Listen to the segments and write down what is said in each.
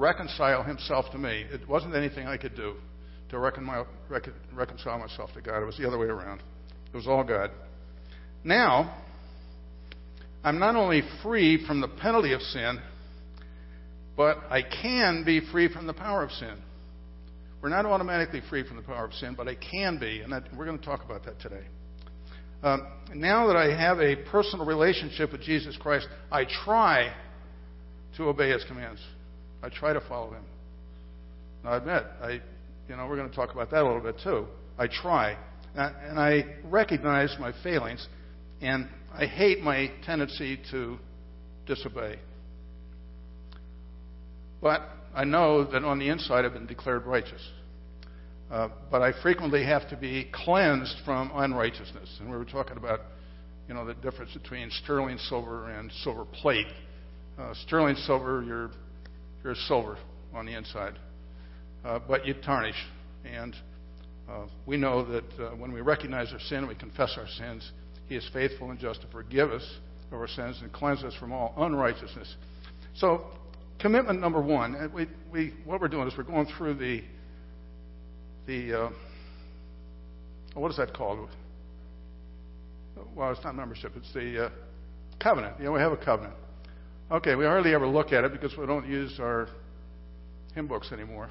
reconcile himself to me. It wasn't anything I could do to recon- recon- reconcile myself to God. It was the other way around. It was all God. Now, I'm not only free from the penalty of sin, but I can be free from the power of sin. We're not automatically free from the power of sin, but I can be, and that, we're going to talk about that today. Um, now that I have a personal relationship with Jesus Christ, I try to obey His commands. I try to follow Him. Now, I admit, I, you know, we're going to talk about that a little bit too. I try, and I recognize my failings, and I hate my tendency to disobey. But I know that on the inside I've been declared righteous. Uh, but I frequently have to be cleansed from unrighteousness. And we were talking about, you know, the difference between sterling silver and silver plate. Uh, sterling silver, you're, you're silver on the inside, uh, but you tarnish. And uh, we know that uh, when we recognize our sin, and we confess our sins, He is faithful and just to forgive us of our sins and cleanse us from all unrighteousness. So, commitment number one, we, we, what we're doing is we're going through the the uh, what is that called? Well, it's not membership. It's the uh, covenant. You know, we have a covenant. Okay, we hardly ever look at it because we don't use our hymn books anymore.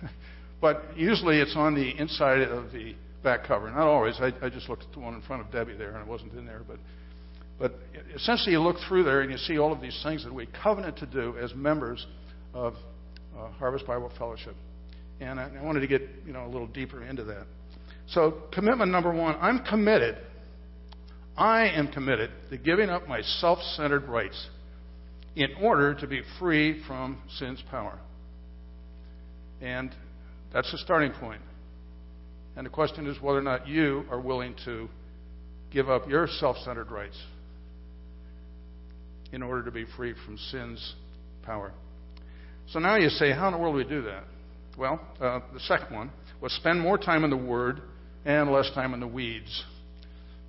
but usually it's on the inside of the back cover. Not always. I, I just looked at the one in front of Debbie there, and it wasn't in there. But but essentially, you look through there and you see all of these things that we covenant to do as members of uh, Harvest Bible Fellowship. And I, I wanted to get you know a little deeper into that. So commitment number one: I'm committed. I am committed to giving up my self-centered rights in order to be free from sin's power. And that's the starting point. And the question is whether or not you are willing to give up your self centered rights in order to be free from sin's power. So now you say, how in the world do we do that? Well, uh, the second one was spend more time in the Word and less time in the weeds.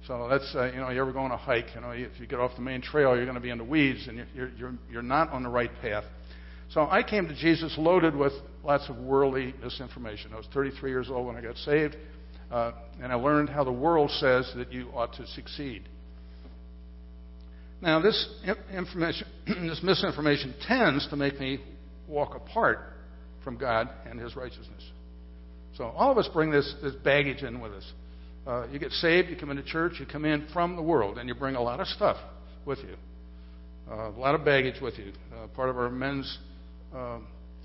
So that's, uh, you know, you ever go on a hike, you know, if you get off the main trail, you're going to be in the weeds and you're, you're, you're not on the right path. So I came to Jesus loaded with lots of worldly misinformation. I was 33 years old when I got saved, uh, and I learned how the world says that you ought to succeed. Now, this information, this misinformation tends to make me walk apart from God and His righteousness. So all of us bring this, this baggage in with us. Uh, you get saved, you come into church, you come in from the world, and you bring a lot of stuff with you. Uh, a lot of baggage with you. Uh, part of our men's uh,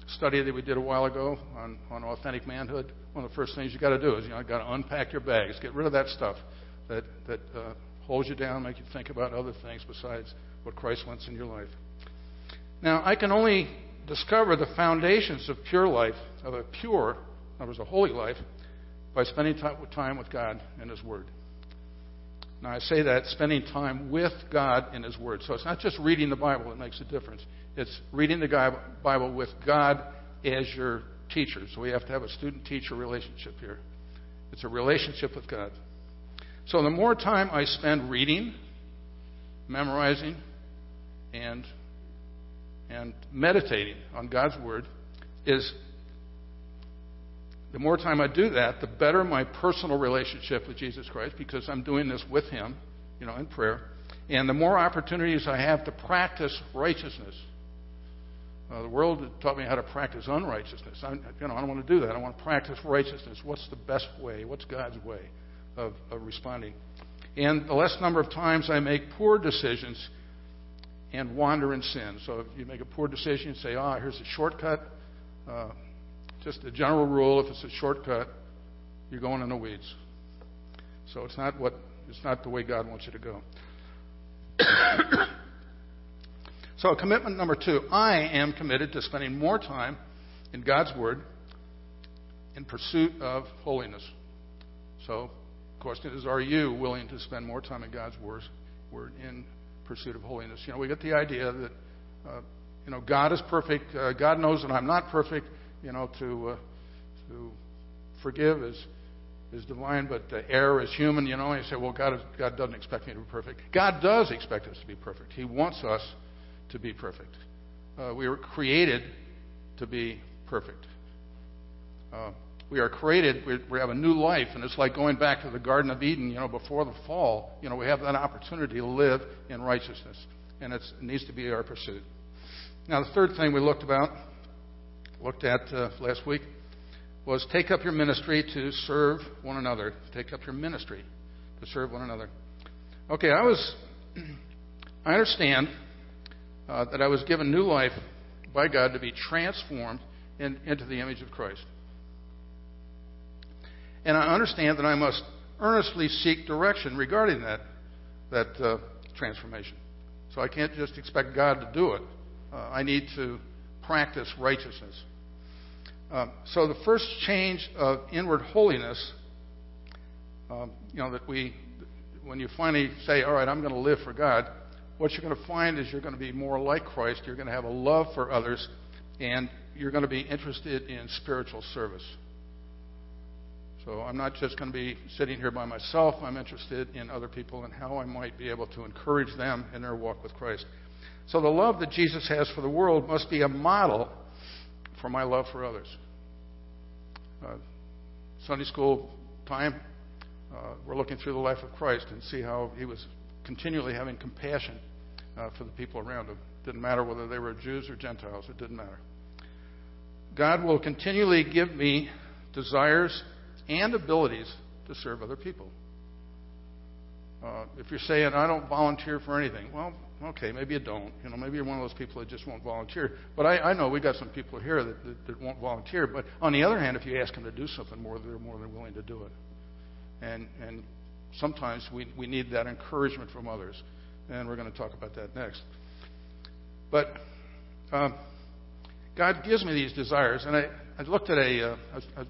study that we did a while ago on, on authentic manhood, one of the first things you got to do is you know got to unpack your bags, get rid of that stuff that that uh, holds you down, make you think about other things besides what Christ wants in your life. Now, I can only discover the foundations of pure life, of a pure, in other words, a holy life, by spending time with God and His Word. Now, I say that spending time with God in His Word. So it's not just reading the Bible that makes a difference. It's reading the Bible with God as your teacher. So we have to have a student teacher relationship here. It's a relationship with God. So the more time I spend reading, memorizing, and and meditating on God's Word is the more time I do that, the better my personal relationship with Jesus Christ because I'm doing this with Him, you know, in prayer. And the more opportunities I have to practice righteousness. Uh, the world taught me how to practice unrighteousness. I, you know, I don't want to do that. I want to practice righteousness. What's the best way? What's God's way of, of responding? And the less number of times I make poor decisions and wander in sin. So if you make a poor decision, and say, ah, oh, here's a shortcut. Uh, just a general rule, if it's a shortcut, you're going in the weeds. So it's not what it's not the way God wants you to go. so commitment number two, I am committed to spending more time in God's Word in pursuit of holiness. So the question is, are you willing to spend more time in God's Word in pursuit of holiness. You know, we get the idea that, uh, you know, God is perfect. Uh, God knows that I'm not perfect. You know, to uh, to forgive is is divine, but uh, error is human. You know, and you say, well, God God doesn't expect me to be perfect. God does expect us to be perfect. He wants us to be perfect. Uh, we were created to be perfect. Uh, we are created, we, we, have a new life, and it's like going back to the Garden of Eden, you know, before the fall. You know, we have that opportunity to live in righteousness, and it needs to be our pursuit. Now, the third thing we looked about, looked at uh, last week, was take up your ministry to serve one another. Take up your ministry to serve one another. Okay, I was, I understand uh, that I was given new life by God to be transformed in, into the image of Christ. And I understand that I must earnestly seek direction regarding that, that uh, transformation. So I can't just expect God to do it. Uh, I need to practice righteousness. Um, so the first change of inward holiness, um, you know, that we, when you finally say, all right, I'm going to live for God, what you're going to find is you're going to be more like Christ. You're going to have a love for others, and you're going to be interested in spiritual service. So I'm not just going to be sitting here by myself. I'm interested in other people and how I might be able to encourage them in their walk with Christ. So the love that Jesus has for the world must be a model for my love for others. Uh, Sunday school time, uh, we're looking through the life of Christ and see how he was continually having compassion uh, for the people around him. Didn't matter whether they were Jews or Gentiles, it didn't matter. God will continually give me desires and abilities to serve other people. Uh, if you're saying, I don't volunteer for anything, well, okay, maybe you don't. You know, maybe you're one of those people that just won't volunteer. But I, I know we've got some people here that, that, that won't volunteer. But on the other hand, if you ask them to do something more, they're more than willing to do it. And and sometimes we we need that encouragement from others, and we're going to talk about that next. But um, God gives me these desires, and I I looked at a uh, I,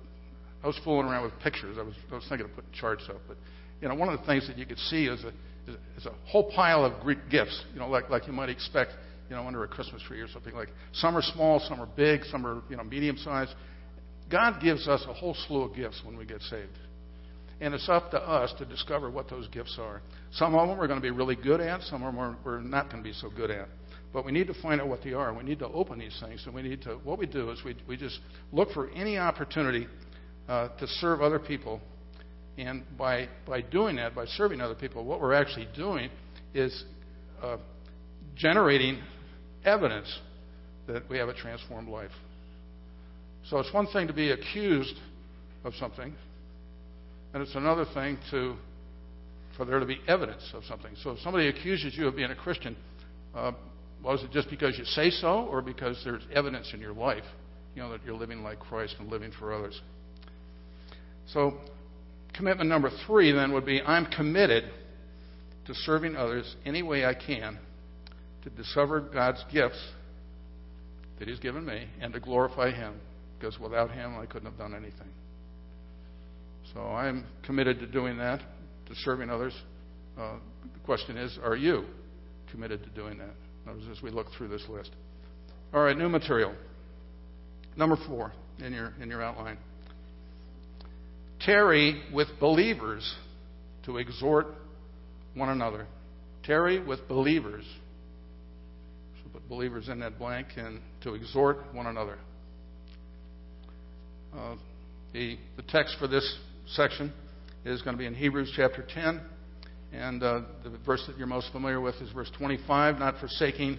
I was fooling around with pictures. I was I was thinking of putting charts up, but you know, one of the things that you could see is a is a whole pile of Greek gifts, you know, like, like you might expect, you know, under a Christmas tree or something like. Some are small, some are big, some are, you know, medium sized. God gives us a whole slew of gifts when we get saved. And it's up to us to discover what those gifts are. Some of them we're going to be really good at, some of them we're not going to be so good at. But we need to find out what they are. We need to open these things. And we need to, what we do is we, we just look for any opportunity uh, to serve other people and by, by doing that, by serving other people, what we're actually doing is uh, generating evidence that we have a transformed life. So it's one thing to be accused of something, and it's another thing to for there to be evidence of something. So if somebody accuses you of being a Christian, uh, was it just because you say so, or because there's evidence in your life, you know, that you're living like Christ and living for others? So commitment number three then would be I'm committed to serving others any way I can to discover God's gifts that He's given me and to glorify Him because without Him I couldn't have done anything. So I'm committed to doing that, to serving others. Uh, the question is, are you committed to doing that? As we look through this list. All right, new material. Number four in your in your outline tarry with believers to exhort one another. Tarry with believers. So put believers in that blank and to exhort one another. Uh, the, the text for this section is going to be in Hebrews chapter 10. And uh, the verse that you're most familiar with is verse 25, not forsaking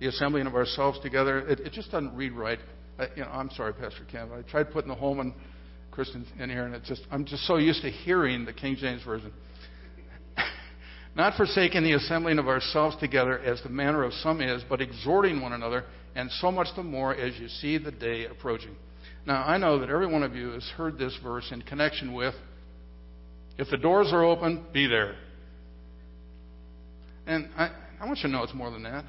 the assembling of ourselves together. It, it just doesn't read right. I, you know, I'm sorry, Pastor Kevin. I tried putting the Holman Christians in here, and it's just I'm just so used to hearing the King James version. Not forsaking the assembling of ourselves together as the manner of some is, but exhorting one another, and so much the more as you see the day approaching. Now I know that every one of you has heard this verse in connection with if the doors are open, be there. And I, I want you to know it's more than that.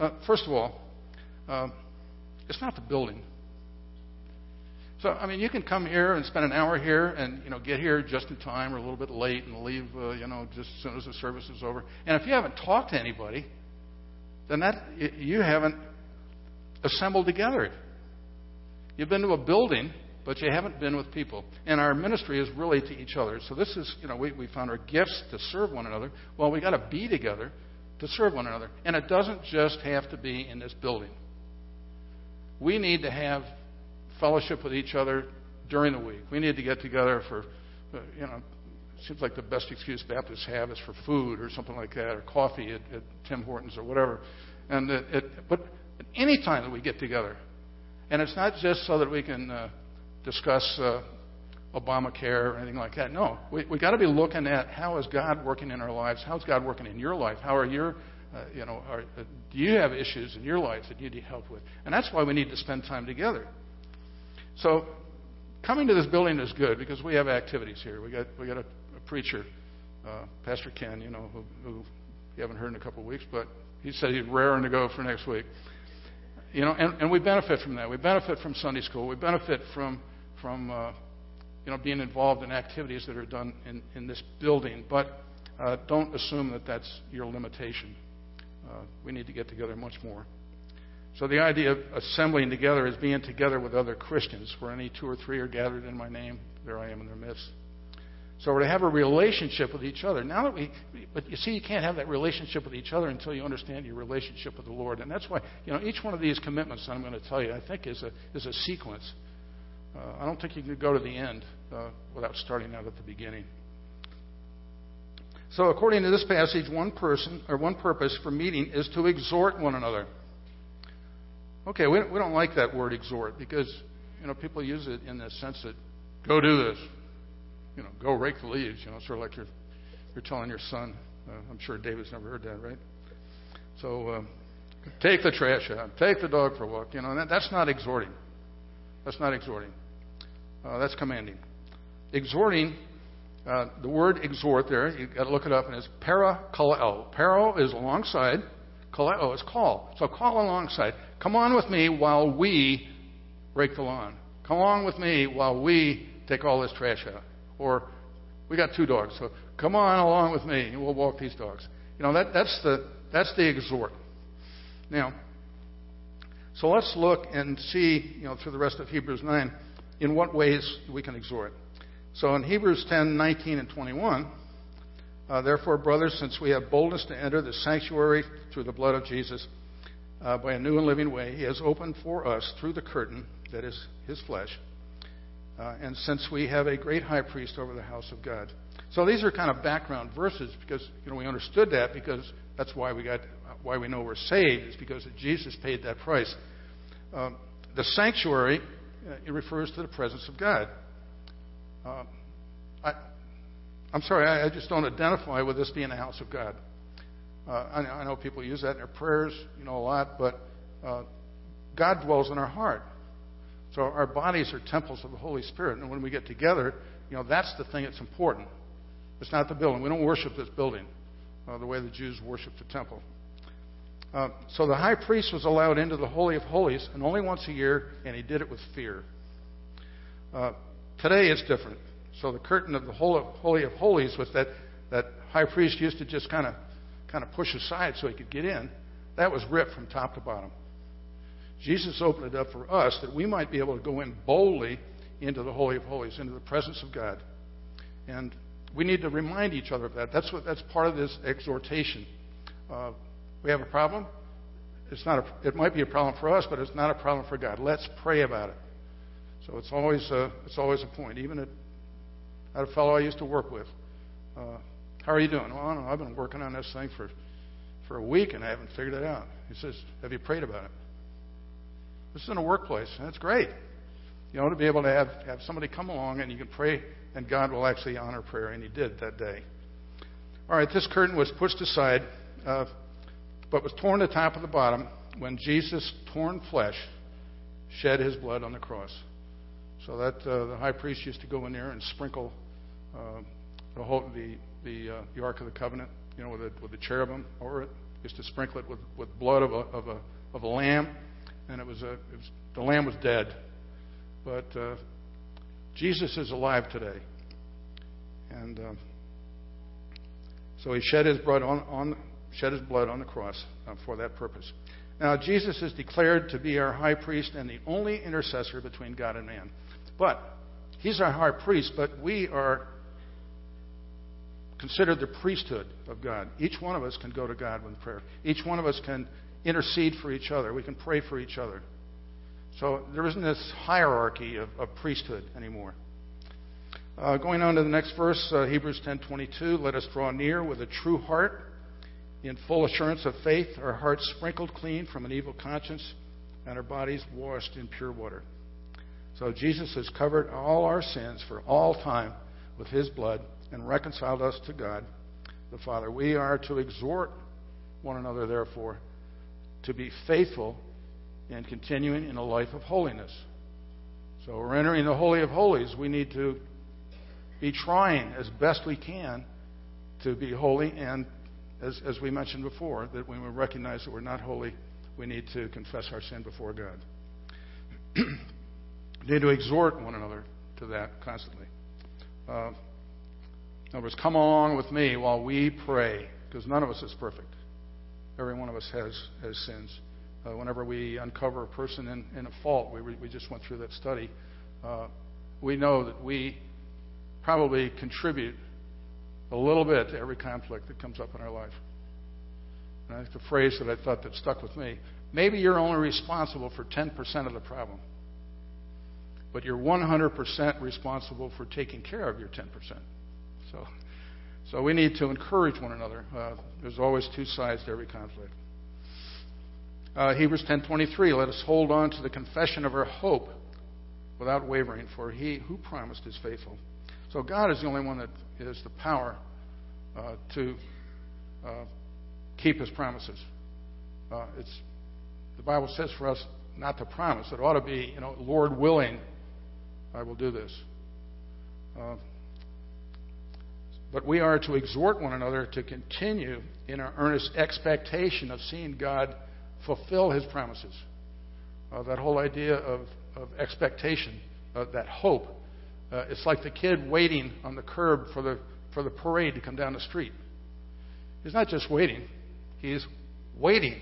Uh, first of all, uh, it's not the building. So, I mean, you can come here and spend an hour here and, you know, get here just in time or a little bit late and leave, uh, you know, just as soon as the service is over. And if you haven't talked to anybody, then that, you haven't assembled together. You've been to a building, but you haven't been with people. And our ministry is really to each other. So this is, you know, we, we found our gifts to serve one another. Well, we got to be together to serve one another. And it doesn't just have to be in this building. we need to have fellowship with each other during the week. We need to get together for, uh, you know, it seems like the best excuse Baptists have is for food or something like that, or coffee at, at Tim Hortons or whatever. And it, it, but any time that we get together, and it's not just so that we can uh, discuss uh, Obamacare or anything like that. No, we we got to be looking at how is God working in our lives? How's God working in your life? How are your uh, you know, are, uh, do you have issues in your life that you need help with? And that's why we need to spend time together. So, coming to this building is good because we have activities here. We got we got a, a preacher, uh, Pastor Ken, you know, who, who you haven't heard in a couple of weeks, but he said he's raring to go for next week. You know, and, and we benefit from that. We benefit from Sunday school. We benefit from from uh, you know being involved in activities that are done in, in this building. But uh, don't assume that that's your limitation. Uh, we need to get together much more. So the idea of assembling together is being together with other Christians. Where any two or three are gathered in my name, there I am in their midst. So we're to have a relationship with each other. Now that we, but you see, you can't have that relationship with each other until you understand your relationship with the Lord, and that's why you know each one of these commitments I'm going to tell you, I think, is a is a sequence. Uh, I don't think you can go to the end uh, without starting out at the beginning. So, according to this passage, one person or one purpose for meeting is to exhort one another. Okay, we, we don't like that word exhort because you know people use it in the sense that go do this, you know, go rake the leaves. You know, sort of like you're you're telling your son. Uh, I'm sure David's never heard that, right? So, uh, take the trash out, take the dog for a walk. You know, that, that's not exhorting. That's not exhorting. Uh, that's commanding. Exhorting uh, the word exhort there, you've got to look it up, and it's para kaleo. Para is alongside, kaleo is call. So call alongside. Come on with me while we rake the lawn. Come along with me while we take all this trash out. Or we got two dogs, so come on along with me and we'll walk these dogs. You know, that, that's, the, that's the exhort. Now, so let's look and see, you know, through the rest of Hebrews 9, in what ways we can exhort. So in Hebrews 10 19 and 21, uh, therefore, brothers, since we have boldness to enter the sanctuary through the blood of Jesus uh, by a new and living way, he has opened for us through the curtain that is his flesh. Uh, and since we have a great high priest over the house of God. So these are kind of background verses because you know we understood that because that's why we got why we know we're saved is because Jesus paid that price. Um, the sanctuary uh, it refers to the presence of God. Uh, I, I'm sorry, I, I, just don't identify with this being a house of God. Uh, I, I, know people use that in their prayers, you know, a lot, but uh, God dwells in our heart. So our bodies are temples of the Holy Spirit, and when we get together, you know, that's the thing that's important. It's not the building. We don't worship this building uh, the way the Jews worship the temple. Uh, so the high priest was allowed into the Holy of Holies, and only once a year, and he did it with fear. Uh, Today it's different. So the curtain of the Holy of Holies with that, that high priest used to just kind of kind of push aside so he could get in, that was ripped from top to bottom. Jesus opened it up for us that we might be able to go in boldly into the Holy of Holies, into the presence of God. And we need to remind each other of that. That's what that's part of this exhortation. Uh, we have a problem. It's not a, it might be a problem for us, but it's not a problem for God. Let's pray about it. So it's always a, it's always a point. Even at, a fellow I used to work with. Uh, how are you doing? Well, I don't know. I've been working on this thing for for a week and I haven't figured it out. He says, Have you prayed about it? This is in a workplace. and That's great. You know, to be able to have, have somebody come along and you can pray and God will actually honor prayer, and He did that day. All right, this curtain was pushed aside, uh, but was torn to top of the bottom when Jesus, torn flesh, shed His blood on the cross. So that uh, the high priest used to go in there and sprinkle uh, the whole the the, uh, the Ark of the Covenant, you know, with the, with the cherubim over it. Used to sprinkle it with, with blood of a of a of a lamb, and it was a it was, the lamb was dead, but uh, Jesus is alive today, and uh, so he shed his blood on, on shed his blood on the cross uh, for that purpose. Now Jesus is declared to be our high priest and the only intercessor between God and man. But he's our high priest, but we are considered the priesthood of God. Each one of us can go to God with prayer. Each one of us can intercede for each other. We can pray for each other. So there isn't this hierarchy of, of priesthood anymore. Uh, going on to the next verse, uh, Hebrews 10:22. Let us draw near with a true heart, in full assurance of faith, our hearts sprinkled clean from an evil conscience, and our bodies washed in pure water. So Jesus has covered all our sins for all time with His blood and reconciled us to God the Father. We are to exhort one another, therefore, to be faithful and continuing in a life of holiness. So we're entering the Holy of Holies. We need to be trying as best we can to be holy, and as, as we mentioned before, that when we recognize that we're not holy, we need to confess our sin before God. need to exhort one another to that constantly. Uh, in other words, come along with me while we pray, because none of us is perfect. Every one of us has, has sins. Uh, whenever we uncover a person in, in a fault, we, we just went through that study, uh, we know that we probably contribute a little bit to every conflict that comes up in our life. And I think the phrase that I thought that stuck with me. Maybe you're only responsible for 10% of the problem, but you're 100% responsible for taking care of your 10%. So, so we need to encourage one another. Uh, there's always two sides to every conflict. Uh, Hebrews 10:23. Let us hold on to the confession of our hope without wavering, for He who promised is faithful. So God is the only one that has the power uh, to uh, keep His promises. Uh, it's the Bible says for us not to promise. It ought to be, you know, Lord willing, I will do this. Uh, but we are to exhort one another to continue in our earnest expectation of seeing God fulfill his promises. Uh, that whole idea of, of expectation, uh, that hope. Uh, it's like the kid waiting on the curb for the, for the parade to come down the street. He's not just waiting, he's waiting.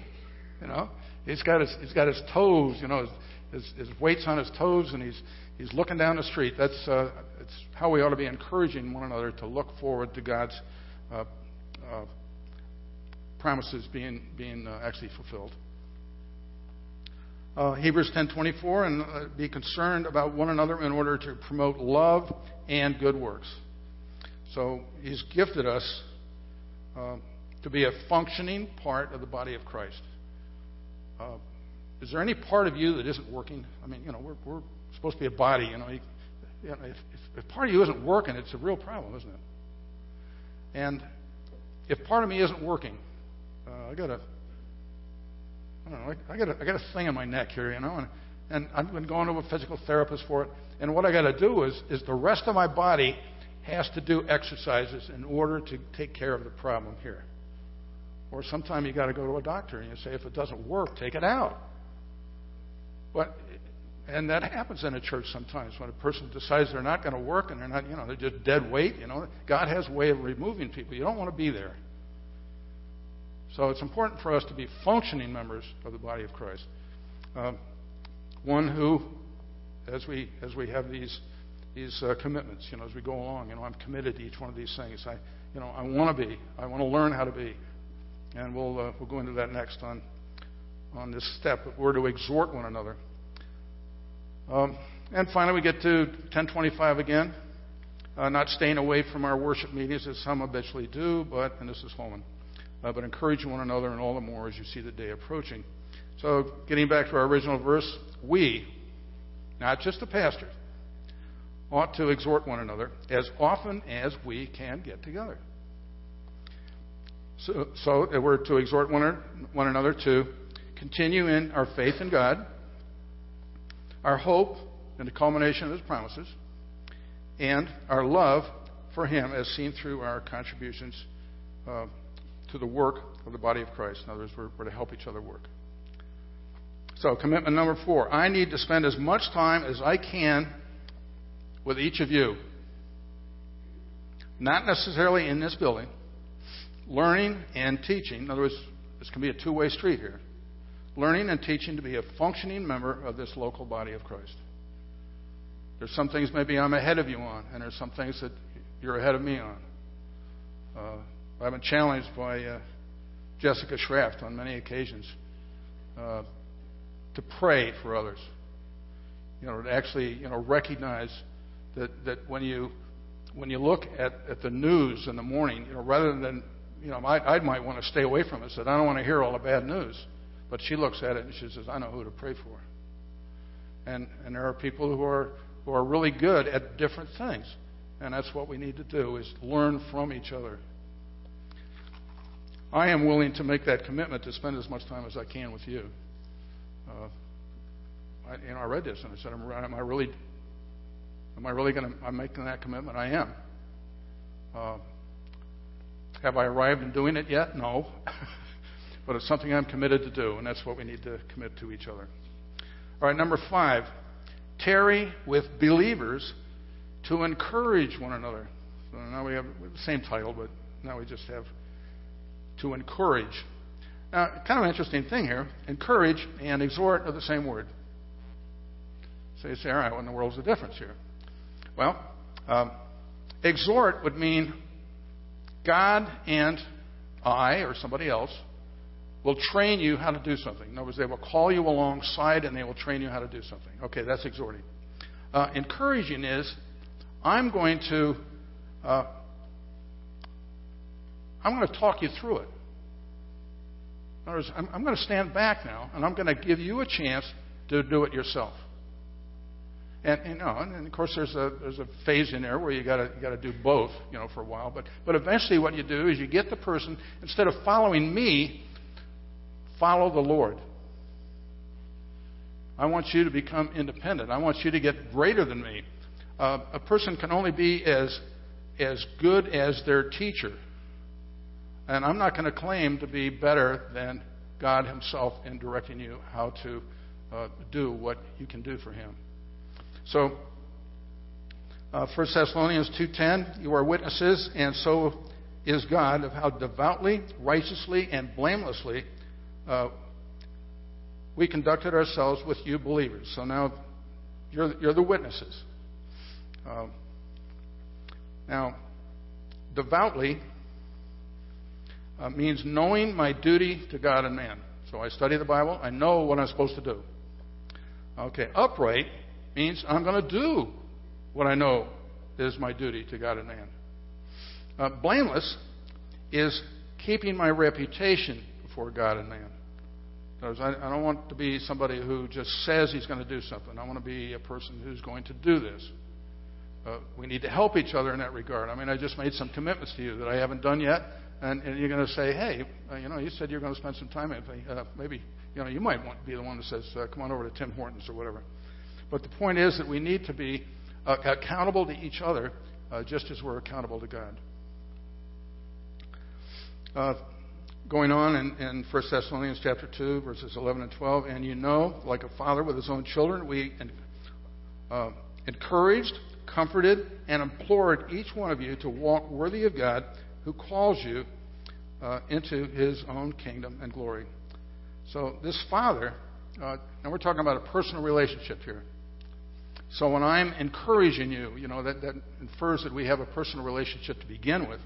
You know, he's got his, he's got his toes, you know, his, his weights on his toes, and he's, he's looking down the street. That's, uh, that's how we ought to be encouraging one another to look forward to God's uh, uh, promises being, being uh, actually fulfilled uh, Hebrews 10:24, and uh, be concerned about one another in order to promote love and good works. So He's gifted us uh, to be a functioning part of the body of Christ. Is there any part of you that isn't working? I mean, you know, we're, we're supposed to be a body. You know, you, you know if, if, if part of you isn't working, it's a real problem, isn't it? And if part of me isn't working, uh, I got a, I don't know. I, I got a, I got a thing in my neck here, you know, and and I've been going to a physical therapist for it. And what I got to do is is the rest of my body has to do exercises in order to take care of the problem here. Or sometimes you got to go to a doctor and you say, if it doesn't work, take it out. But and that happens in a church sometimes when a person decides they're not going to work and they're not, you know, they're just dead weight. You know, God has a way of removing people. You don't want to be there. So it's important for us to be functioning members of the body of Christ. Uh, one who, as we as we have these these uh, commitments, you know, as we go along, you know, I'm committed to each one of these things. I, you know, I want to be. I want to learn how to be, and we'll uh, we'll go into that next on on this step. But we're to exhort one another. Um, and finally, we get to 1025 again. Uh, not staying away from our worship meetings as some habitually do, but and this is Holman uh, but encourage one another and all the more as you see the day approaching. So, getting back to our original verse, we, not just the pastor, ought to exhort one another as often as we can get together. So, so we're to exhort one, one another to continue in our faith in God, our hope in the culmination of His promises, and our love for Him as seen through our contributions uh, to the work of the body of Christ. In other words, we're, we're to help each other work. So, commitment number four I need to spend as much time as I can with each of you. Not necessarily in this building, learning and teaching. In other words, this can be a two way street here. Learning and teaching to be a functioning member of this local body of Christ. There's some things maybe I'm ahead of you on, and there's some things that you're ahead of me on. Uh, I've been challenged by uh, Jessica Schraft on many occasions uh, to pray for others. You know, to actually you know recognize that that when you when you look at, at the news in the morning, you know, rather than you know, I, I might want to stay away from it. Said I don't want to hear all the bad news, but she looks at it and she says, I know who to pray for. And and there are people who are who are really good at different things, and that's what we need to do is learn from each other. I am willing to make that commitment to spend as much time as I can with you. Uh, I, you know, I read this and I said, am, I really, am I really going to? I'm making that commitment. I am. Uh, have I arrived in doing it yet? No. but it's something I'm committed to do, and that's what we need to commit to each other. All right, number five, tarry with believers to encourage one another. So now we have the same title, but now we just have to encourage. Now, kind of an interesting thing here encourage and exhort are the same word. So you say, all right, what in the world is the difference here? Well, um, exhort would mean God and I or somebody else will train you how to do something. In other words, they will call you alongside and they will train you how to do something. Okay, that's exhorting. Uh, encouraging is I'm going to uh, I'm going to talk you through it. In other words, I'm, I'm going to stand back now and I'm going to give you a chance to do it yourself. And, you know, and of course, there's a there's a phase in there where you got to got to do both, you know, for a while. But but eventually, what you do is you get the person instead of following me, follow the Lord. I want you to become independent. I want you to get greater than me. Uh, a person can only be as as good as their teacher, and I'm not going to claim to be better than God Himself in directing you how to uh, do what you can do for Him. So, uh, 1 Thessalonians 2.10, you are witnesses, and so is God, of how devoutly, righteously, and blamelessly uh, we conducted ourselves with you believers. So now you're, you're the witnesses. Uh, now, devoutly uh, means knowing my duty to God and man. So I study the Bible, I know what I'm supposed to do. Okay, upright means I'm going to do what I know is my duty to God and man. Uh, blameless is keeping my reputation before God and man. I, I don't want to be somebody who just says he's going to do something. I want to be a person who's going to do this. Uh, we need to help each other in that regard. I mean, I just made some commitments to you that I haven't done yet, and, and you're going to say, "Hey, uh, you know, you said you're going to spend some time. Uh, maybe, you know, you might want to be the one that says, uh, "Come on over to Tim Hortons" or whatever." But the point is that we need to be uh, accountable to each other uh, just as we're accountable to God. Uh, going on in, in 1 Thessalonians chapter 2, verses 11 and 12, and you know, like a father with his own children, we uh, encouraged, comforted, and implored each one of you to walk worthy of God who calls you uh, into his own kingdom and glory. So, this father, uh, and we're talking about a personal relationship here. So when I'm encouraging you, you know, that, that infers that we have a personal relationship to begin with.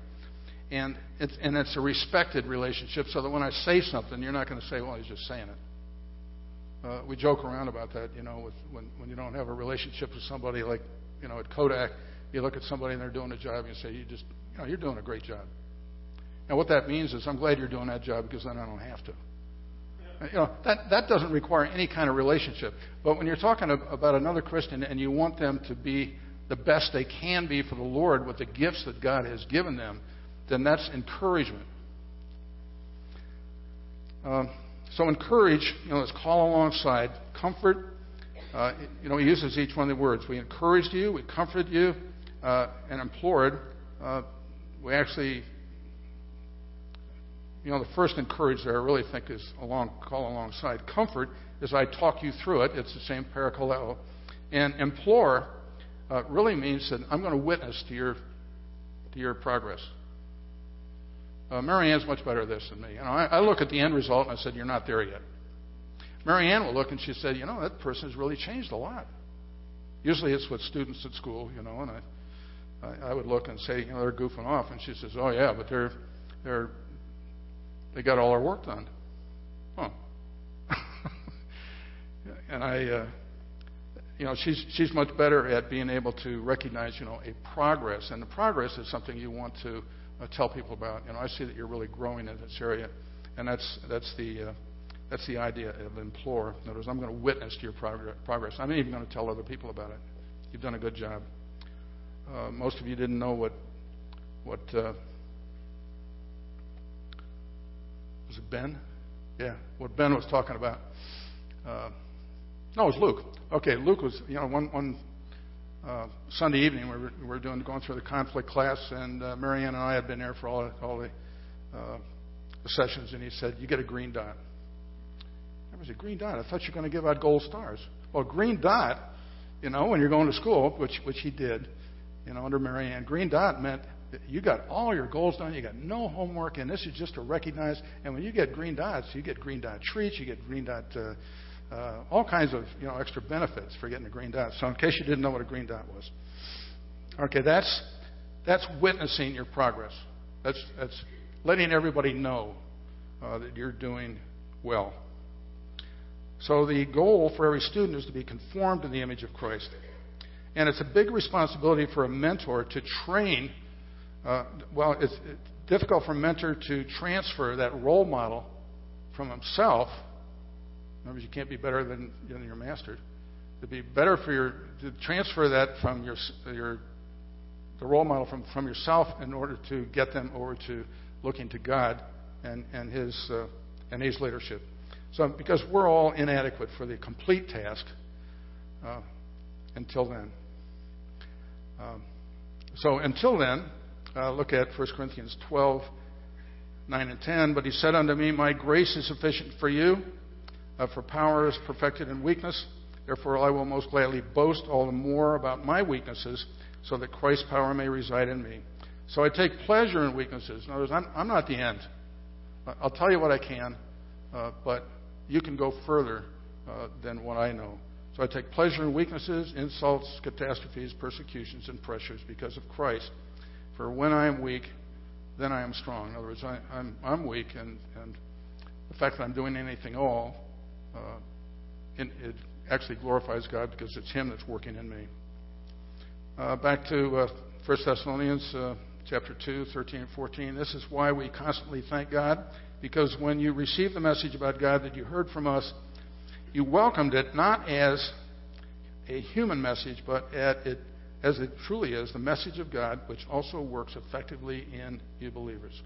And it's, and it's a respected relationship so that when I say something, you're not going to say, well, he's just saying it. Uh, we joke around about that, you know, with, when, when you don't have a relationship with somebody like, you know, at Kodak, you look at somebody and they're doing a job and you say, you just, you know, you're doing a great job. And what that means is, I'm glad you're doing that job because then I don't have to. You know, that, that doesn't require any kind of relationship. But when you're talking about another Christian and you want them to be the best they can be for the Lord with the gifts that God has given them, then that's encouragement. Um, so encourage, you know, let's call alongside. Comfort, uh, you know, he uses each one of the words. We encouraged you, we comforted you, uh, and implored. Uh, we actually you know, the first encourage there I really think is along, call alongside. Comfort is I talk you through it. It's the same parakaleo. And implore uh, really means that I'm going to witness to your, to your progress. Uh, Marianne's much better at this than me. You know, I, I look at the end result and I said, You're not there yet. Marianne will look and she said, You know, that person has really changed a lot. Usually it's with students at school, you know, and I, I, I would look and say, You know, they're goofing off. And she says, Oh, yeah, but they're, they're they got all our work done. Huh. and I, uh, you know, she's she's much better at being able to recognize, you know, a progress, and the progress is something you want to uh, tell people about. You know, I see that you're really growing in this area, and that's that's the uh, that's the idea of implore. In other words, I'm going to witness to your progress. I'm even going to tell other people about it. You've done a good job. Uh, most of you didn't know what what uh, was it Ben? Yeah, what Ben was talking about. Uh, no, it was Luke. Okay, Luke was you know one one uh, Sunday evening we were, we were doing going through the conflict class, and uh, Marianne and I had been there for all all the, uh, sessions, and he said, "You get a green dot." That was a green dot. I thought you were going to give out gold stars. Well, green dot, you know, when you're going to school, which which he did, you know, under Marianne, green dot meant you got all your goals done. You got no homework, and this is just to recognize. And when you get green dots, you get green dot treats. You get green dot. Uh, uh, all kinds of you know extra benefits for getting a green dot. So in case you didn't know what a green dot was, okay, that's that's witnessing your progress. That's that's letting everybody know uh, that you're doing well. So the goal for every student is to be conformed to the image of Christ, and it's a big responsibility for a mentor to train. Uh, well, it's, it's difficult for a mentor to transfer that role model from himself words, you can't be better than, than your master. To be better for your to transfer that from your your the role model from from yourself in order to get them over to looking to God and and His uh, and His leadership. So because we're all inadequate for the complete task uh, until then. Um, so until then, uh, look at 1 Corinthians 12, 9 and 10. But he said unto me, My grace is sufficient for you uh, for power is perfected in weakness. Therefore, I will most gladly boast all the more about my weaknesses, so that Christ's power may reside in me. So I take pleasure in weaknesses. In other words, I'm, I'm not the end. I'll tell you what I can, uh, but you can go further uh, than what I know. So I take pleasure in weaknesses, insults, catastrophes, persecutions, and pressures because of Christ. For when I am weak, then I am strong. In other words, I, I'm, I'm weak, and, and the fact that I'm doing anything at all uh, it, it actually glorifies God because it's Him that's working in me. Uh, back to uh, 1 Thessalonians uh, chapter 2, 13 and 14. This is why we constantly thank God, because when you received the message about God that you heard from us, you welcomed it not as a human message, but it, as it truly is, the message of God, which also works effectively in you believers.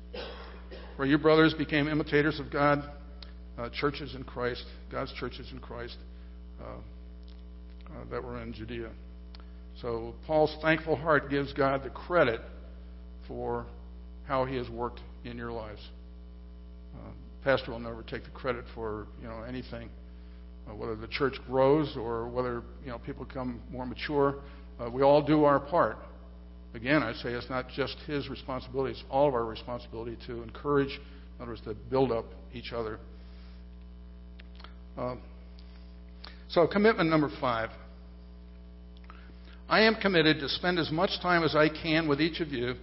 For you brothers became imitators of God uh, churches in Christ, God's churches in Christ uh, uh, that were in Judea. So Paul's thankful heart gives God the credit for how he has worked in your lives. Uh, pastor will never take the credit for you know anything, uh, whether the church grows or whether you know people become more mature. Uh, we all do our part. Again, I say it's not just his responsibility; it's all of our responsibility to encourage, in other words, to build up each other uh, so, commitment number five. I am committed to spend as much time as I can with each of you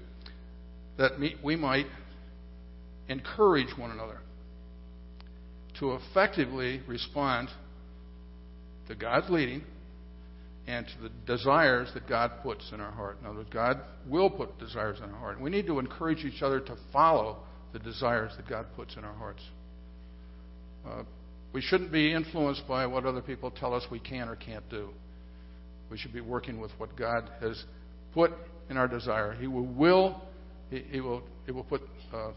that we might encourage one another to effectively respond to God's leading and to the desires that God puts in our heart. In other words, God will put desires in our heart. We need to encourage each other to follow the desires that God puts in our hearts. Uh, we shouldn't be influenced by what other people tell us we can or can't do. We should be working with what God has put in our desire. He will, will he, he will, he will put, uh,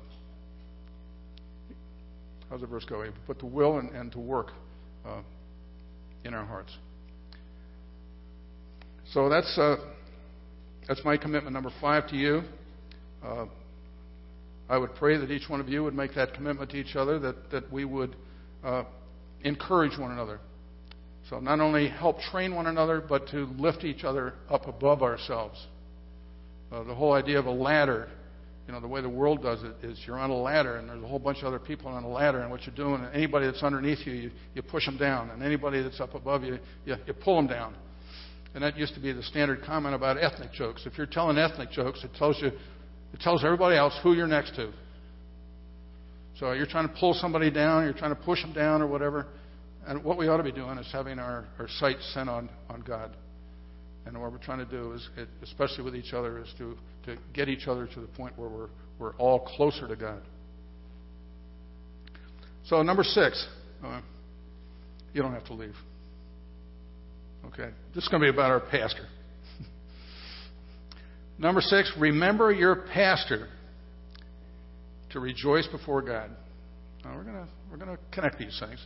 how's the verse go? He will put the will and, and to work uh, in our hearts. So that's, uh, that's my commitment number five to you. Uh, I would pray that each one of you would make that commitment to each other, that, that we would uh, encourage one another. So not only help train one another, but to lift each other up above ourselves. Uh, the whole idea of a ladder, you know, the way the world does it is you're on a ladder and there's a whole bunch of other people on a ladder, and what you're doing, anybody that's underneath you, you, you push them down, and anybody that's up above you, you, you pull them down. And that used to be the standard comment about ethnic jokes. If you're telling ethnic jokes, it tells you, it tells everybody else who you're next to. So you're trying to pull somebody down, you're trying to push them down or whatever. and what we ought to be doing is having our, our sights set on, on God. And what we're trying to do is, especially with each other, is to, to get each other to the point where we're, we're all closer to God. So, number six, uh, you don't have to leave. Okay? This is going to be about our pastor. number six, remember your pastor to rejoice before God. Now, we're going we're going to connect these things.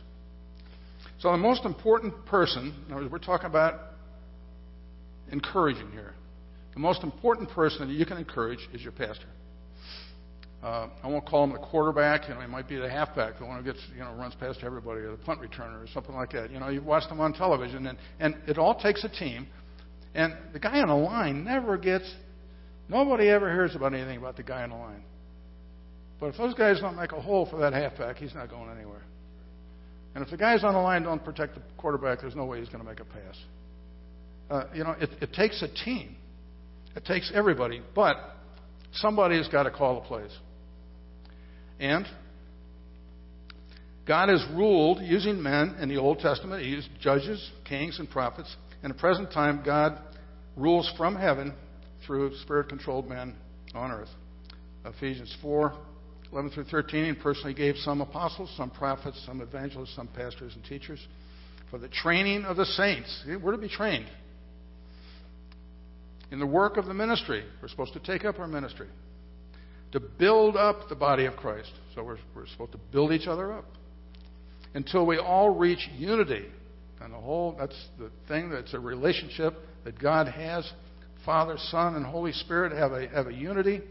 So, the most important person, we're talking about encouraging here. The most important person that you can encourage is your pastor. Uh, I won't call him the quarterback. You know, he might be the halfback, the one who gets, you know, runs past everybody, or the punt returner, or something like that. You know, you watch them on television, and and it all takes a team. And the guy on the line never gets. Nobody ever hears about anything about the guy on the line. But if those guys don't make a hole for that halfback, he's not going anywhere. And if the guys on the line don't protect the quarterback, there's no way he's going to make a pass. Uh, you know, it, it takes a team. It takes everybody, but somebody has got to call the plays. And God has ruled using men in the Old Testament. He used judges, kings, and prophets. In the present time, God rules from heaven through spirit controlled men on earth. Ephesians 4 11 through 13, he personally gave some apostles, some prophets, some evangelists, some pastors and teachers for the training of the saints. We're to be trained in the work of the ministry. We're supposed to take up our ministry to build up the body of Christ. So we're, we're supposed to build each other up until we all reach unity. And the whole, that's the thing that's a relationship that God has. Father, Son, and Holy Spirit have a, have a unity.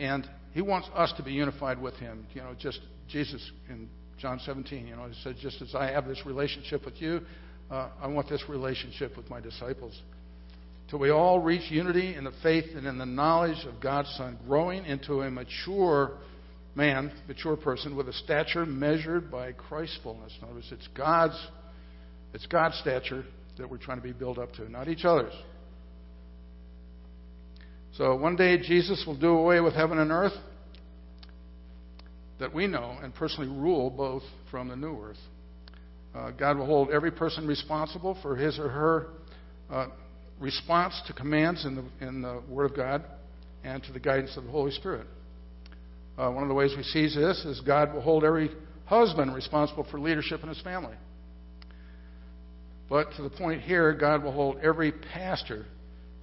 And He wants us to be unified with Him. You know, just Jesus in John 17, you know, He said, just as I have this relationship with you, uh, I want this relationship with my disciples till we all reach unity in the faith and in the knowledge of God's Son, growing into a mature man, mature person, with a stature measured by Christ's fullness. Words, it's God's, it's God's stature that we're trying to be built up to, not each other's. So one day Jesus will do away with heaven and earth that we know and personally rule both from the new earth. Uh, God will hold every person responsible for his or her uh, response to commands in the, in the Word of God and to the guidance of the Holy Spirit. Uh, one of the ways we see this is God will hold every husband responsible for leadership in his family. But to the point here, God will hold every pastor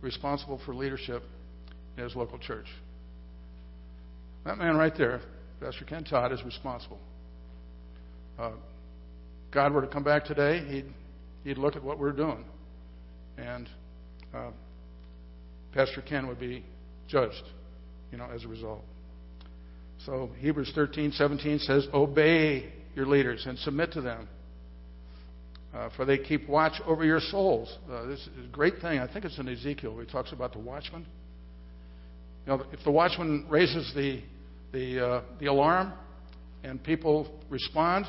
responsible for leadership in his local church. That man right there, Pastor Ken Todd, is responsible. Uh, God were to come back today, he'd, he'd look at what we're doing. And uh, Pastor Ken would be judged, you know, as a result. So Hebrews 13, 17 says, Obey your leaders and submit to them, uh, for they keep watch over your souls. Uh, this is a great thing. I think it's in Ezekiel where he talks about the watchman. You know, if the watchman raises the, the, uh, the alarm and people respond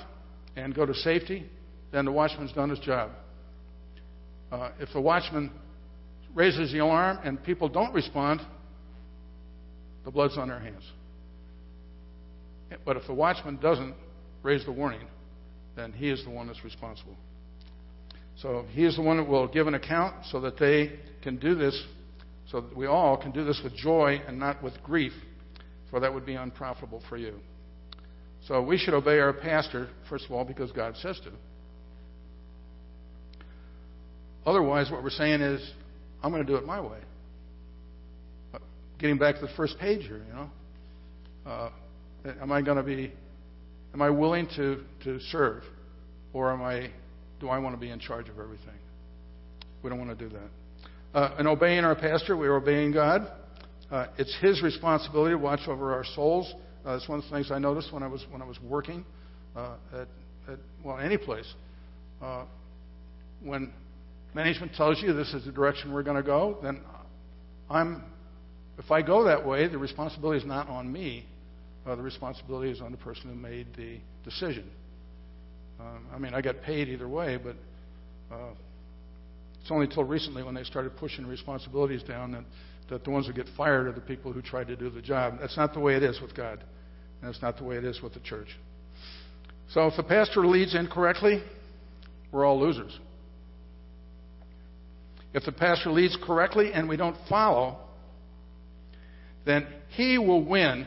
and go to safety, then the watchman's done his job. Uh, if the watchman raises the alarm and people don't respond, the blood's on their hands. But if the watchman doesn't raise the warning, then he is the one that's responsible. So he is the one that will give an account so that they can do this, so that we all can do this with joy and not with grief, for that would be unprofitable for you. So we should obey our pastor, first of all, because God says to. Otherwise, what we're saying is, I'm going to do it my way. Getting back to the first page here, you know, uh, am I going to be, am I willing to to serve, or am I, do I want to be in charge of everything? We don't want to do that. Uh, in obeying our pastor, we are obeying God. Uh, it's his responsibility to watch over our souls. Uh, that's one of the things I noticed when I was when I was working uh, at, at well any place. Uh, when management tells you this is the direction we're going to go, then I'm, if I go that way, the responsibility is not on me. Uh, the responsibility is on the person who made the decision. Um, I mean, I get paid either way, but uh, it's only until recently when they started pushing responsibilities down that, that the ones who get fired are the people who tried to do the job. That's not the way it is with God, and that's not the way it is with the church. So if the pastor leads incorrectly, we're all losers. If the pastor leads correctly and we don't follow, then he will win,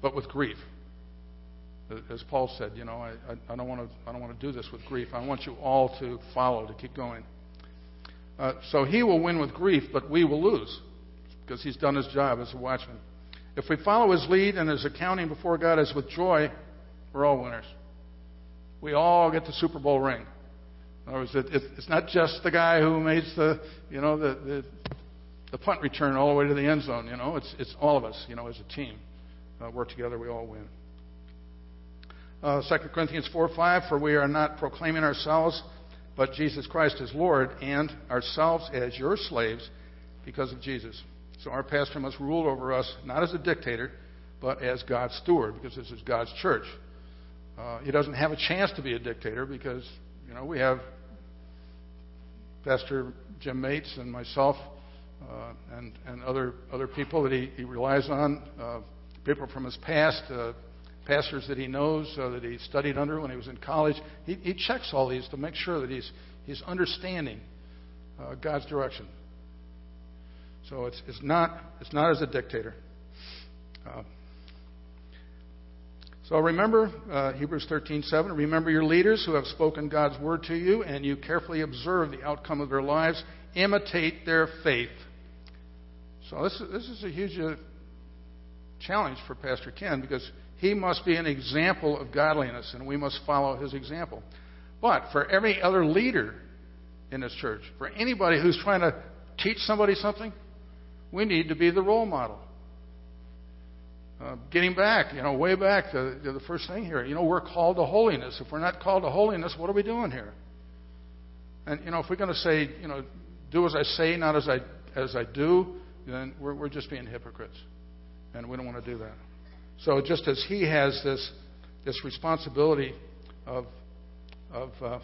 but with grief. As Paul said, you know, I, I, I don't want to do this with grief. I want you all to follow, to keep going. Uh, so he will win with grief, but we will lose because he's done his job as a watchman. If we follow his lead and his accounting before God is with joy, we're all winners. We all get the Super Bowl ring. In other words, it, it's not just the guy who makes the, you know, the, the, the punt return all the way to the end zone. You know, it's, it's all of us, you know, as a team. Uh, work together, we all win. Uh, 2 Corinthians 4 5, for we are not proclaiming ourselves, but Jesus Christ is Lord, and ourselves as your slaves because of Jesus. So our pastor must rule over us not as a dictator, but as God's steward, because this is God's church. Uh, he doesn't have a chance to be a dictator because, you know, we have Pastor Jim Mates and myself uh, and, and other, other people that he, he relies on, uh, people from his past, uh, pastors that he knows, uh, that he studied under when he was in college. He, he checks all these to make sure that he's, he's understanding uh, God's direction. So it's, it's, not, it's not as a dictator. Uh, so remember uh, Hebrews 13:7. Remember your leaders who have spoken God's word to you, and you carefully observe the outcome of their lives. Imitate their faith. So this is, this is a huge uh, challenge for Pastor Ken because he must be an example of godliness, and we must follow his example. But for every other leader in this church, for anybody who's trying to teach somebody something, we need to be the role model. Uh, getting back, you know, way back to, to the first thing here, you know, we're called to holiness. If we're not called to holiness, what are we doing here? And you know, if we're going to say, you know, do as I say, not as I as I do, then we're, we're just being hypocrites, and we don't want to do that. So just as he has this this responsibility of of uh,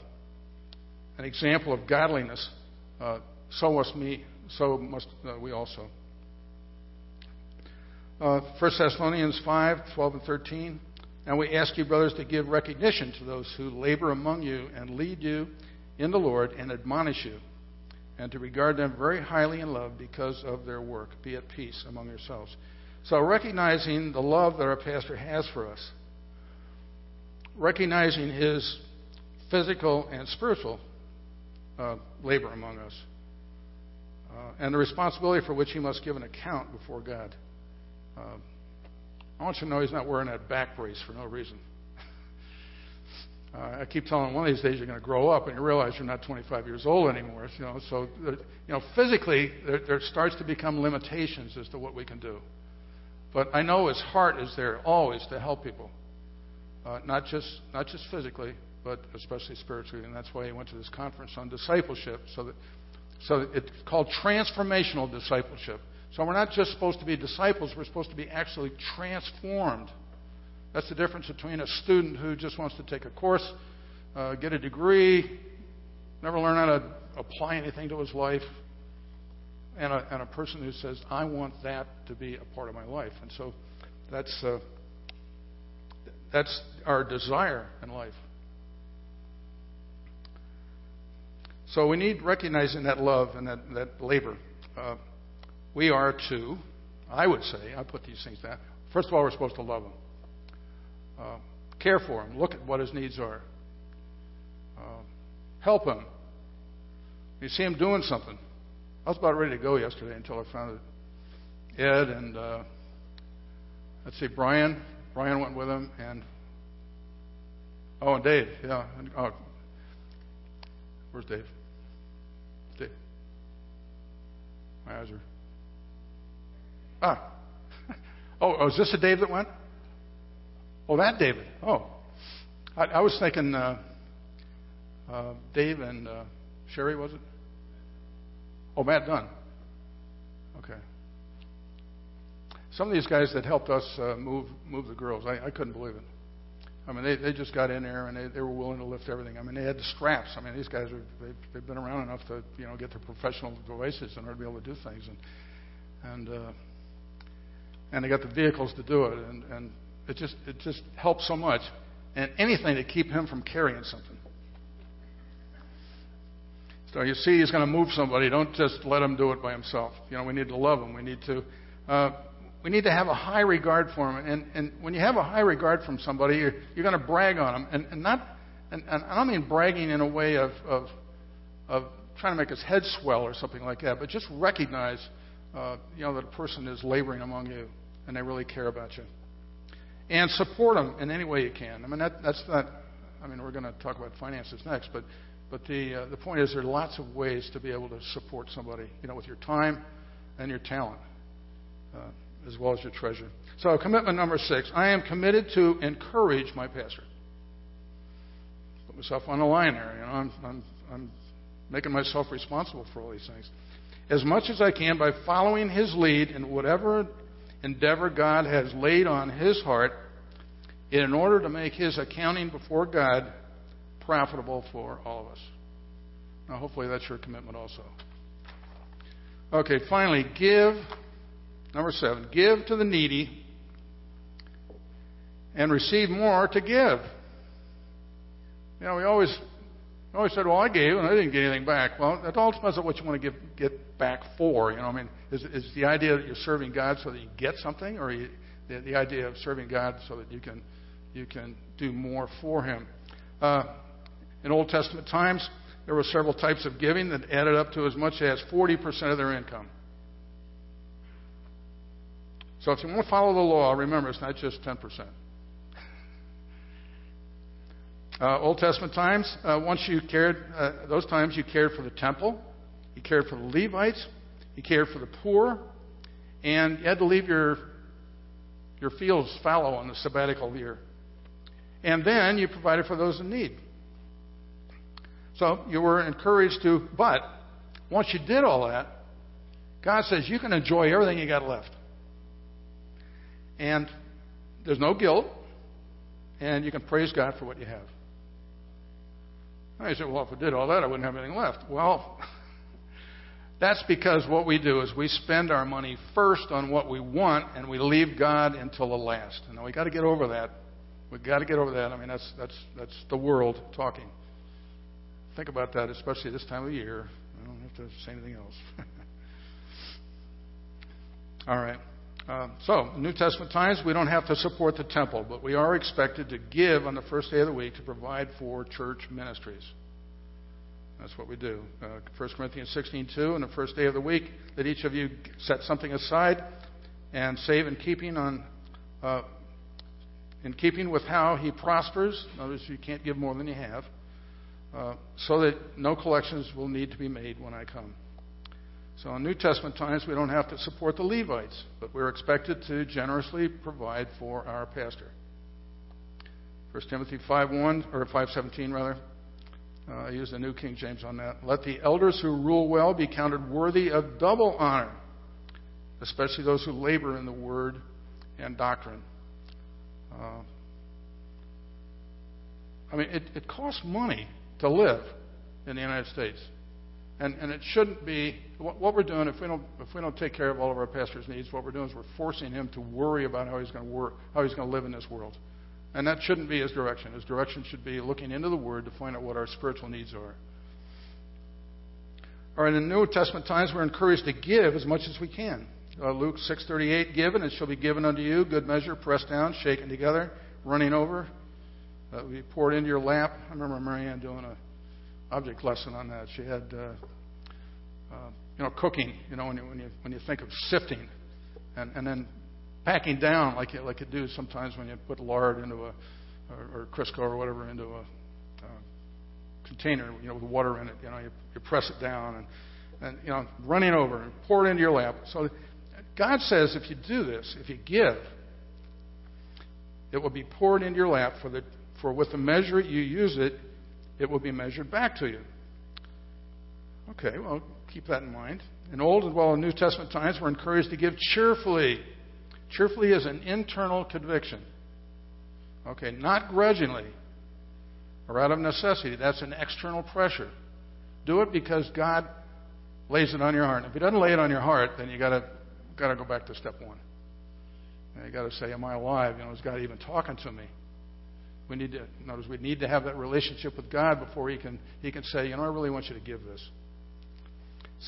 an example of godliness, uh, so must me, so must uh, we also. Uh, 1 Thessalonians 5 12 and 13. And we ask you, brothers, to give recognition to those who labor among you and lead you in the Lord and admonish you, and to regard them very highly in love because of their work. Be at peace among yourselves. So, recognizing the love that our pastor has for us, recognizing his physical and spiritual uh, labor among us, uh, and the responsibility for which he must give an account before God. Uh, I want you to know he's not wearing that back brace for no reason. Uh, I keep telling him one of these days you're going to grow up and you realize you're not 25 years old anymore. You know, so uh, you know, physically there, there starts to become limitations as to what we can do. But I know his heart is there always to help people, uh, not just not just physically, but especially spiritually. And that's why he went to this conference on discipleship, so that so it's called transformational discipleship. So we're not just supposed to be disciples, we're supposed to be actually transformed. That's the difference between a student who just wants to take a course, uh, get a degree, never learn how to apply anything to his life, and a, and a person who says, I want that to be a part of my life. And so that's, uh, that's our desire in life. So we need recognizing that love and that, that labor. Uh, we are to, I would say, I put these things down. First of all, we're supposed to love him, uh, care for him, look at what his needs are, uh, help him. You see him doing something. I was about ready to go yesterday until I found Ed and uh, let's see, Brian. Brian went with him, and oh, and Dave. Yeah. Oh, where's Dave? Dave. My eyes are. Ah. Oh, oh, is this the Dave that went? Oh, that David. Oh. I, I was thinking uh, uh, Dave and uh, Sherry, was it? Oh, Matt Dunn. Okay. Some of these guys that helped us uh, move move the girls, I, I couldn't believe it. I mean, they, they just got in there and they, they were willing to lift everything. I mean, they had the straps. I mean, these guys are they've, they've been around enough to you know get their professional devices in order to be able to do things, and and uh, and they got the vehicles to do it, and, and it just it just helps so much, and anything to keep him from carrying something. So you see he's going to move somebody. Don't just let him do it by himself. You know, we need to love him. We need to, uh, we need to have a high regard for him. And, and when you have a high regard from somebody, you're, you're going to brag on him. And, and not, and, and I don't mean bragging in a way of, of, of trying to make his head swell or something like that, but just recognize, uh, you know, that a person is laboring among you and they really care about you. And support them in any way you can. I mean, that, that's not, I mean, we're going to talk about finances next, but, but the, uh, the point is there are lots of ways to be able to support somebody, you know, with your time and your talent, uh, as well as your treasure. So, commitment number six I am committed to encourage my pastor. Put myself on the line there. You know, I'm, I'm, I'm making myself responsible for all these things. As much as I can by following his lead in whatever endeavor God has laid on his heart in order to make his accounting before God profitable for all of us. Now, hopefully, that's your commitment also. Okay, finally, give. Number seven, give to the needy and receive more to give. You know, we always I always said, well, I gave and I didn't get anything back. Well, it all depends on what you want to give, get back for. You know, I mean, is, is the idea that you're serving God so that you get something, or you, the, the idea of serving God so that you can you can do more for Him? Uh, in Old Testament times, there were several types of giving that added up to as much as 40% of their income. So if you want to follow the law, remember it's not just 10%. Uh, Old Testament times, uh, once you cared, uh, those times you cared for the temple, you cared for the Levites, you cared for the poor, and you had to leave your your fields fallow on the sabbatical year. And then you provided for those in need. So you were encouraged to, but once you did all that, God says you can enjoy everything you got left. And there's no guilt, and you can praise God for what you have. I said, well, if I did all that, I wouldn't have anything left. Well, that's because what we do is we spend our money first on what we want, and we leave God until the last. And we got to get over that. We've got to get over that. I mean, that's that's that's the world talking. Think about that, especially this time of year. I don't have to say anything else. all right. Um, so, New Testament times, we don't have to support the temple, but we are expected to give on the first day of the week to provide for church ministries. That's what we do. Uh, 1 Corinthians 16:2, on the first day of the week, that each of you set something aside and save in keeping on uh, in keeping with how he prospers. Notice you can't give more than you have, uh, so that no collections will need to be made when I come. So in New Testament times, we don't have to support the Levites, but we're expected to generously provide for our pastor. 1 Timothy 5:1 or 5:17 rather. Uh, I use the New King James on that. Let the elders who rule well be counted worthy of double honor, especially those who labor in the word and doctrine. Uh, I mean, it, it costs money to live in the United States. And, and it shouldn't be what, what, we're doing if we don't if we don't take care of all of our pastor's needs. What we're doing is we're forcing him to worry about how he's going to work, how he's going to live in this world, and that shouldn't be his direction. His direction should be looking into the Word to find out what our spiritual needs are. Right, in the New Testament times, we're encouraged to give as much as we can. Uh, Luke 6:38, "Give, and it shall be given unto you, good measure, pressed down, shaken together, running over, uh, be poured into your lap." I remember Marianne doing a object lesson on that. She had, uh, uh, you know, cooking. You know, when you when you when you think of sifting, and and then packing down like you, like you do sometimes when you put lard into a or, or Crisco or whatever into a uh, container, you know, with water in it. You know, you, you press it down and and you know, running over and pour it into your lap. So God says if you do this, if you give, it will be poured into your lap for the for with the measure you use it, it will be measured back to you. Okay, well, keep that in mind. In Old as well as New Testament times, we're encouraged to give cheerfully. Cheerfully is an internal conviction. Okay, not grudgingly or out of necessity. That's an external pressure. Do it because God lays it on your heart. If He doesn't lay it on your heart, then you got to got to go back to step one. You got to say, "Am I alive? You know, is God even talking to me?" We need to notice we need to have that relationship with God before He can He can say, you know, I really want you to give this.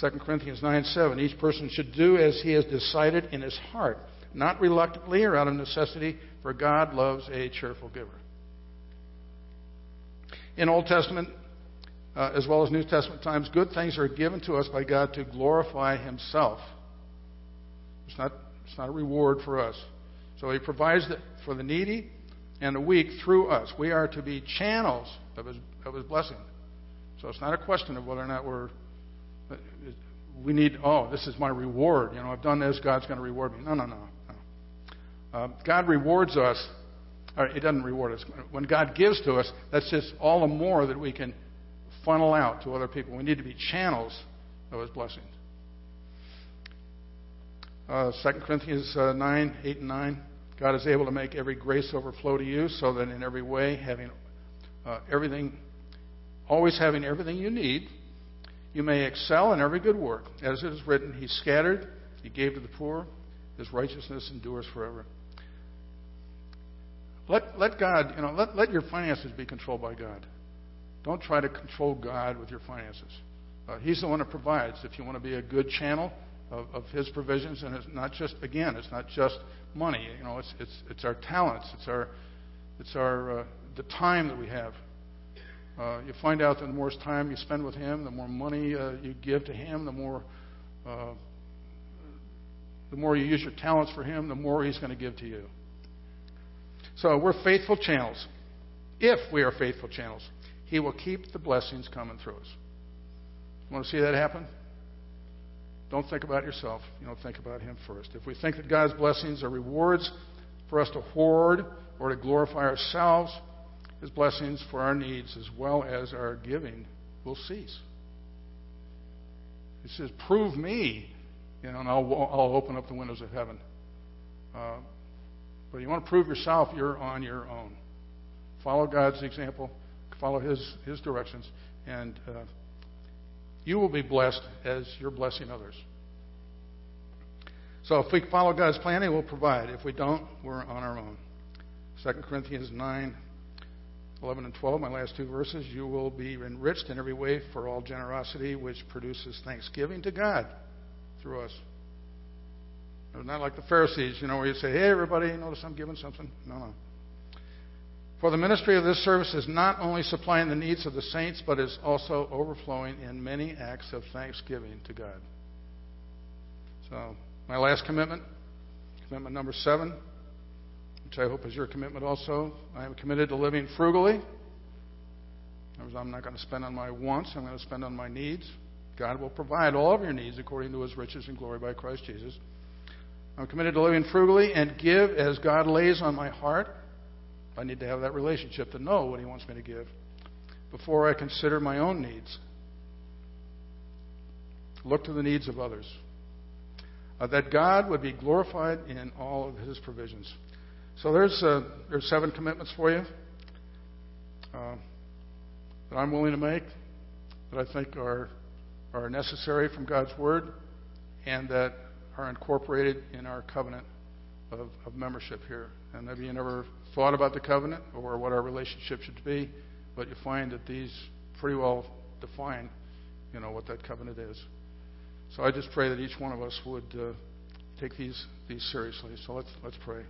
2 Corinthians 9 7. Each person should do as he has decided in his heart, not reluctantly or out of necessity, for God loves a cheerful giver. In Old Testament, uh, as well as New Testament times, good things are given to us by God to glorify Himself. It's not, it's not a reward for us. So He provides for the needy and the weak through us. We are to be channels of His, of his blessing. So it's not a question of whether or not we're. We need, oh, this is my reward. You know, I've done this, God's going to reward me. No, no, no. no. Uh, God rewards us. Or it doesn't reward us. When God gives to us, that's just all the more that we can funnel out to other people. We need to be channels of His blessings. Uh, 2 Corinthians uh, 9, 8 and 9. God is able to make every grace overflow to you so that in every way, having uh, everything, always having everything you need, you may excel in every good work. As it is written, He scattered, He gave to the poor, His righteousness endures forever. Let, let God, you know, let, let your finances be controlled by God. Don't try to control God with your finances. Uh, he's the one that provides. If you want to be a good channel of, of His provisions, and it's not just again, it's not just money. You know, it's it's it's our talents. It's our it's our uh, the time that we have. Uh, you find out that the more time you spend with Him, the more money uh, you give to Him, the more uh, the more you use your talents for Him, the more He's going to give to you. So we're faithful channels. If we are faithful channels, He will keep the blessings coming through us. Want to see that happen? Don't think about yourself. You know, think about Him first. If we think that God's blessings are rewards for us to hoard or to glorify ourselves, His blessings for our needs as well as our giving will cease. He says, "Prove me, you know, and I'll, I'll open up the windows of heaven." Uh, but you want to prove yourself, you're on your own. Follow God's example, follow His His directions, and uh, you will be blessed as you're blessing others. So if we follow God's plan, He will provide. If we don't, we're on our own. 2 Corinthians 9, 11 and 12, my last two verses. You will be enriched in every way for all generosity, which produces thanksgiving to God through us. It's not like the Pharisees, you know, where you say, hey, everybody, notice I'm giving something. No, no. For the ministry of this service is not only supplying the needs of the saints, but is also overflowing in many acts of thanksgiving to God. So, my last commitment, commitment number seven, which I hope is your commitment also. I am committed to living frugally. I'm not going to spend on my wants, I'm going to spend on my needs. God will provide all of your needs according to his riches and glory by Christ Jesus. I'm committed to living frugally and give as God lays on my heart. I need to have that relationship to know what He wants me to give before I consider my own needs. Look to the needs of others. Uh, that God would be glorified in all of His provisions. So there's uh, there's seven commitments for you uh, that I'm willing to make that I think are are necessary from God's Word and that are incorporated in our covenant of, of membership here. And maybe you never thought about the covenant or what our relationship should be, but you find that these pretty well define, you know, what that covenant is. So I just pray that each one of us would uh, take these these seriously. So let's let's pray.